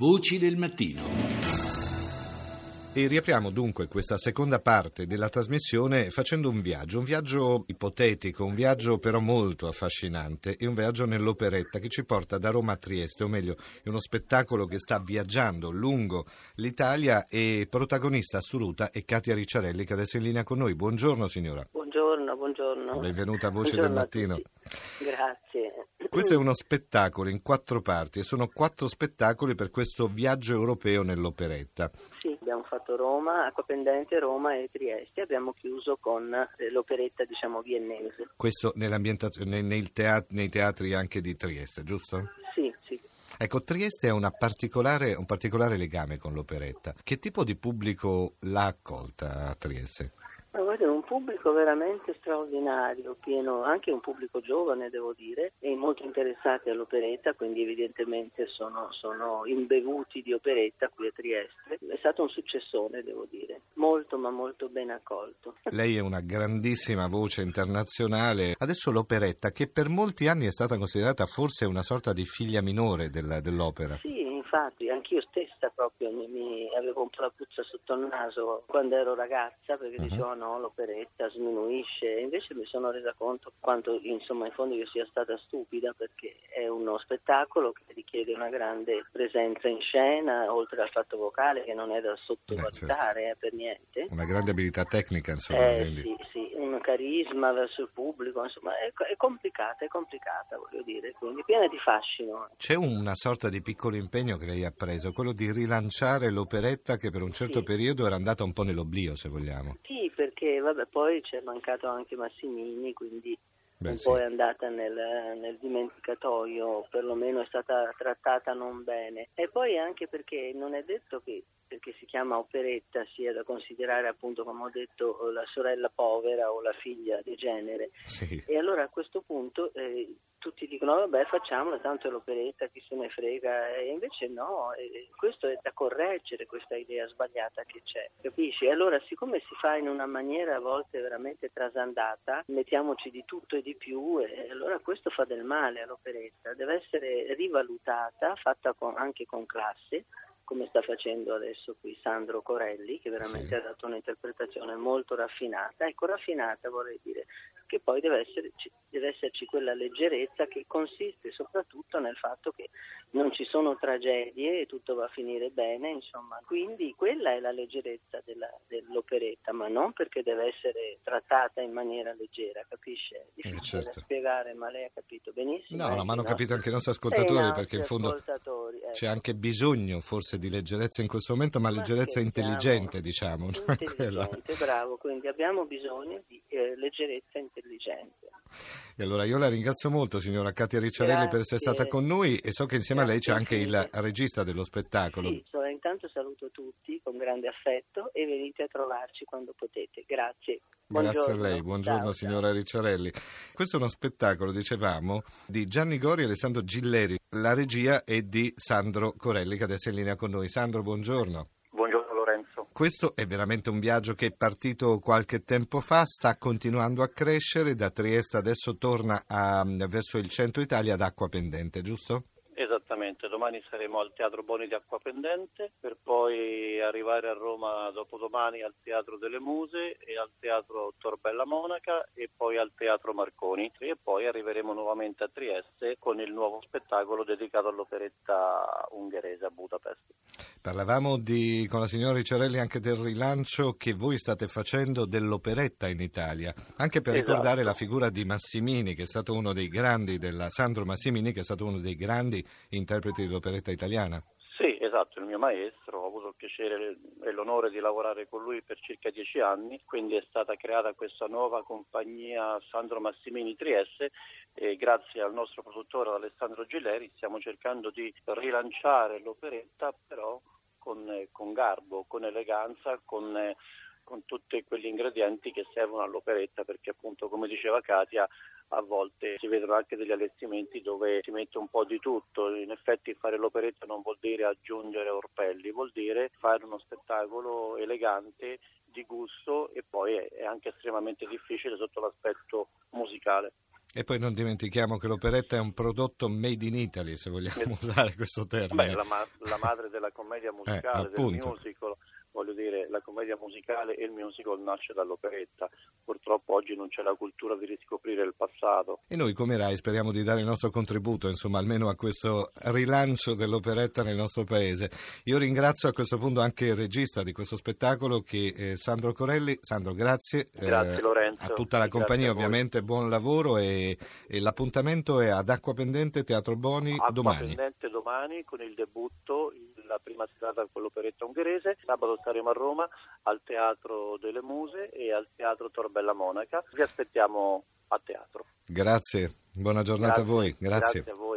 Voci del mattino. E riapriamo dunque questa seconda parte della trasmissione facendo un viaggio, un viaggio ipotetico, un viaggio però molto affascinante, è un viaggio nell'operetta che ci porta da Roma a Trieste, o meglio è uno spettacolo che sta viaggiando lungo l'Italia e protagonista assoluta è Katia Ricciarelli che adesso è in linea con noi. Buongiorno signora. Buongiorno, buongiorno. Benvenuta a Voci Buongiorno del a Mattino. tutti. Grazie. Questo è uno spettacolo in quattro parti e sono quattro spettacoli per questo viaggio europeo nell'operetta. Sì, abbiamo fatto Roma, Acquapendente, Roma e Trieste. Abbiamo chiuso con eh, l'operetta, diciamo, viennese. Questo nell'ambientazione, nei, teatri, nei teatri anche di Trieste, giusto? Sì, sì. Ecco, Trieste ha particolare- un particolare legame con l'operetta. Che tipo di pubblico l'ha accolta a Trieste? Ma guarda, è un pubblico veramente straordinario, pieno, anche un pubblico giovane, devo dire, e molto interessati all'operetta, quindi evidentemente sono, sono imbevuti di operetta qui a Trieste. È stato un successone, devo dire, molto ma molto ben accolto. Lei è una grandissima voce internazionale. Adesso l'operetta, che per molti anni è stata considerata forse una sorta di figlia minore della- dell'opera. Sì, infatti, anch'io stessa proprio mi, mi- avevo un po' la puzza sotto il naso quando ero ragazza perché Mhm. dicevo no, l'operetta sminuisce. Invece mi sono resa conto quanto insomma in fondo io sia stata stupida perché è uno spettacolo che richiede una grande presenza in scena, oltre al fatto vocale che non è da sottovalutare eh, per niente. Una grande abilità tecnica, insomma. Eh, sì, un carisma verso il pubblico, insomma è, è complicata, è complicata voglio dire, quindi piena di fascino. C'è una sorta di piccolo impegno che lei ha preso, quello di rilanciare l'operetta che per un certo Sì. periodo era andata un po' nell'oblio, se vogliamo. Sì, perché vabbè, poi c'è mancato anche Massimini, quindi Beh, un sì. po' è andata nel, nel dimenticatoio, perlomeno è stata trattata non bene. E poi anche perché non è detto che perché si chiama operetta sia da considerare appunto come ho detto la sorella povera o la figlia di genere. Sì. E allora a questo punto eh, tutti dicono vabbè facciamola, tanto è l'operetta, chi se ne frega, e invece no, e questo è da correggere questa idea sbagliata che c'è, capisci? E allora siccome si fa in una maniera a volte veramente trasandata, mettiamoci di tutto e di più, e allora questo fa del male all'operetta, deve essere rivalutata, fatta con- anche con classe, come sta facendo adesso qui Sandro Corelli, che veramente Sì. ha dato un'interpretazione molto raffinata. Ecco, raffinata vorrei dire che poi deve, essere- deve esserci quella leggerezza che consiste soprattutto nel fatto che non ci sono tragedie e tutto va a finire bene, insomma. Quindi quella è la leggerezza della- dell'operetta, ma non perché deve essere trattata in maniera leggera, capisce? È difficile certo. da spiegare, ma lei ha capito benissimo. No, no, eh, ma hanno no? capito anche i nostri Eh, ascoltatori no, perché in fondo ecco. c'è anche bisogno forse di leggerezza in questo momento, ma Ma leggerezza intelligente, diciamo. Intelligente, bravo, quindi abbiamo bisogno di eh, leggerezza intelligente. E allora io la ringrazio molto, signora Katia Ricciarelli, per essere Grazie. stata con noi e so che insieme a lei c'è anche Grazie il regista dello spettacolo. Sì, so- intanto saluto tutti con grande affetto e venite a trovarci quando potete. Grazie. Grazie a Buongiorno. lei, buongiorno Ciao, signora Ricciarelli. Questo è uno spettacolo, dicevamo, di Gianni Gori e Alessandro Gilleri. La regia è di Sandro Corelli che adesso è in linea con noi. Sandro, buongiorno. Buongiorno. Questo è veramente un viaggio che è partito qualche tempo fa, sta continuando a crescere, da Trieste adesso torna a- verso il centro Italia ad Acqua Pendente, giusto? Esattamente, domani saremo al Teatro Boni di Acquapendente per poi arrivare a Roma dopodomani al Teatro delle Muse e al Teatro Torbella Monaca e poi al Teatro Marconi e poi arriveremo nuovamente a Trieste con il nuovo spettacolo dedicato all'operetta ungherese a Budapest. Parlavamo di- con la signora Ricciarelli anche del rilancio che voi state facendo dell'operetta in Italia, anche per Esatto. ricordare la figura di Massimini, che è stato uno dei grandi, della Sandro Massimini, che è stato uno dei grandi interpreti dell'operetta italiana. Esatto, il mio maestro, ho avuto il piacere e l'onore di lavorare con lui per circa dieci anni, quindi è stata creata questa nuova compagnia Sandro Massimini Trieste e grazie al nostro produttore Alessandro Gileri stiamo cercando di rilanciare l'operetta però con, con garbo, con eleganza, con, con tutti quegli ingredienti che servono all'operetta perché appunto come diceva Katia a volte si vedono anche degli allestimenti dove si mette un po' di tutto, in effetti fare l'operetta non vuol dire aggiungere orpelli, vuol dire fare uno spettacolo elegante, di gusto e poi è, anche estremamente difficile sotto l'aspetto musicale. E poi non dimentichiamo che l'operetta è un prodotto made in Italy, se vogliamo usare questo termine. Beh, la, ma- la madre della commedia musicale, eh, del musical voglio dire, la commedia musicale e il musical nasce dall'operetta. Purtroppo oggi non c'è la cultura di riscoprire il passato. E noi come RAI speriamo di dare il nostro contributo, insomma, almeno a questo rilancio dell'operetta nel nostro paese. Io ringrazio a questo punto anche il regista di questo spettacolo che è Sandro Corelli. Sandro, grazie. Grazie eh, Lorenzo. A tutta la compagnia ovviamente buon lavoro e, e, l'appuntamento è ad Acqua Pendente Teatro Boni Acqua domani. Acqua Pendente domani con il debutto la prima serata con l'operetta ungherese, sabato saremo a Roma al Teatro delle Muse e al Teatro Torbella Monaca. Vi aspettiamo a teatro. Grazie, buona giornata Grazie. a voi. Grazie. Grazie a voi.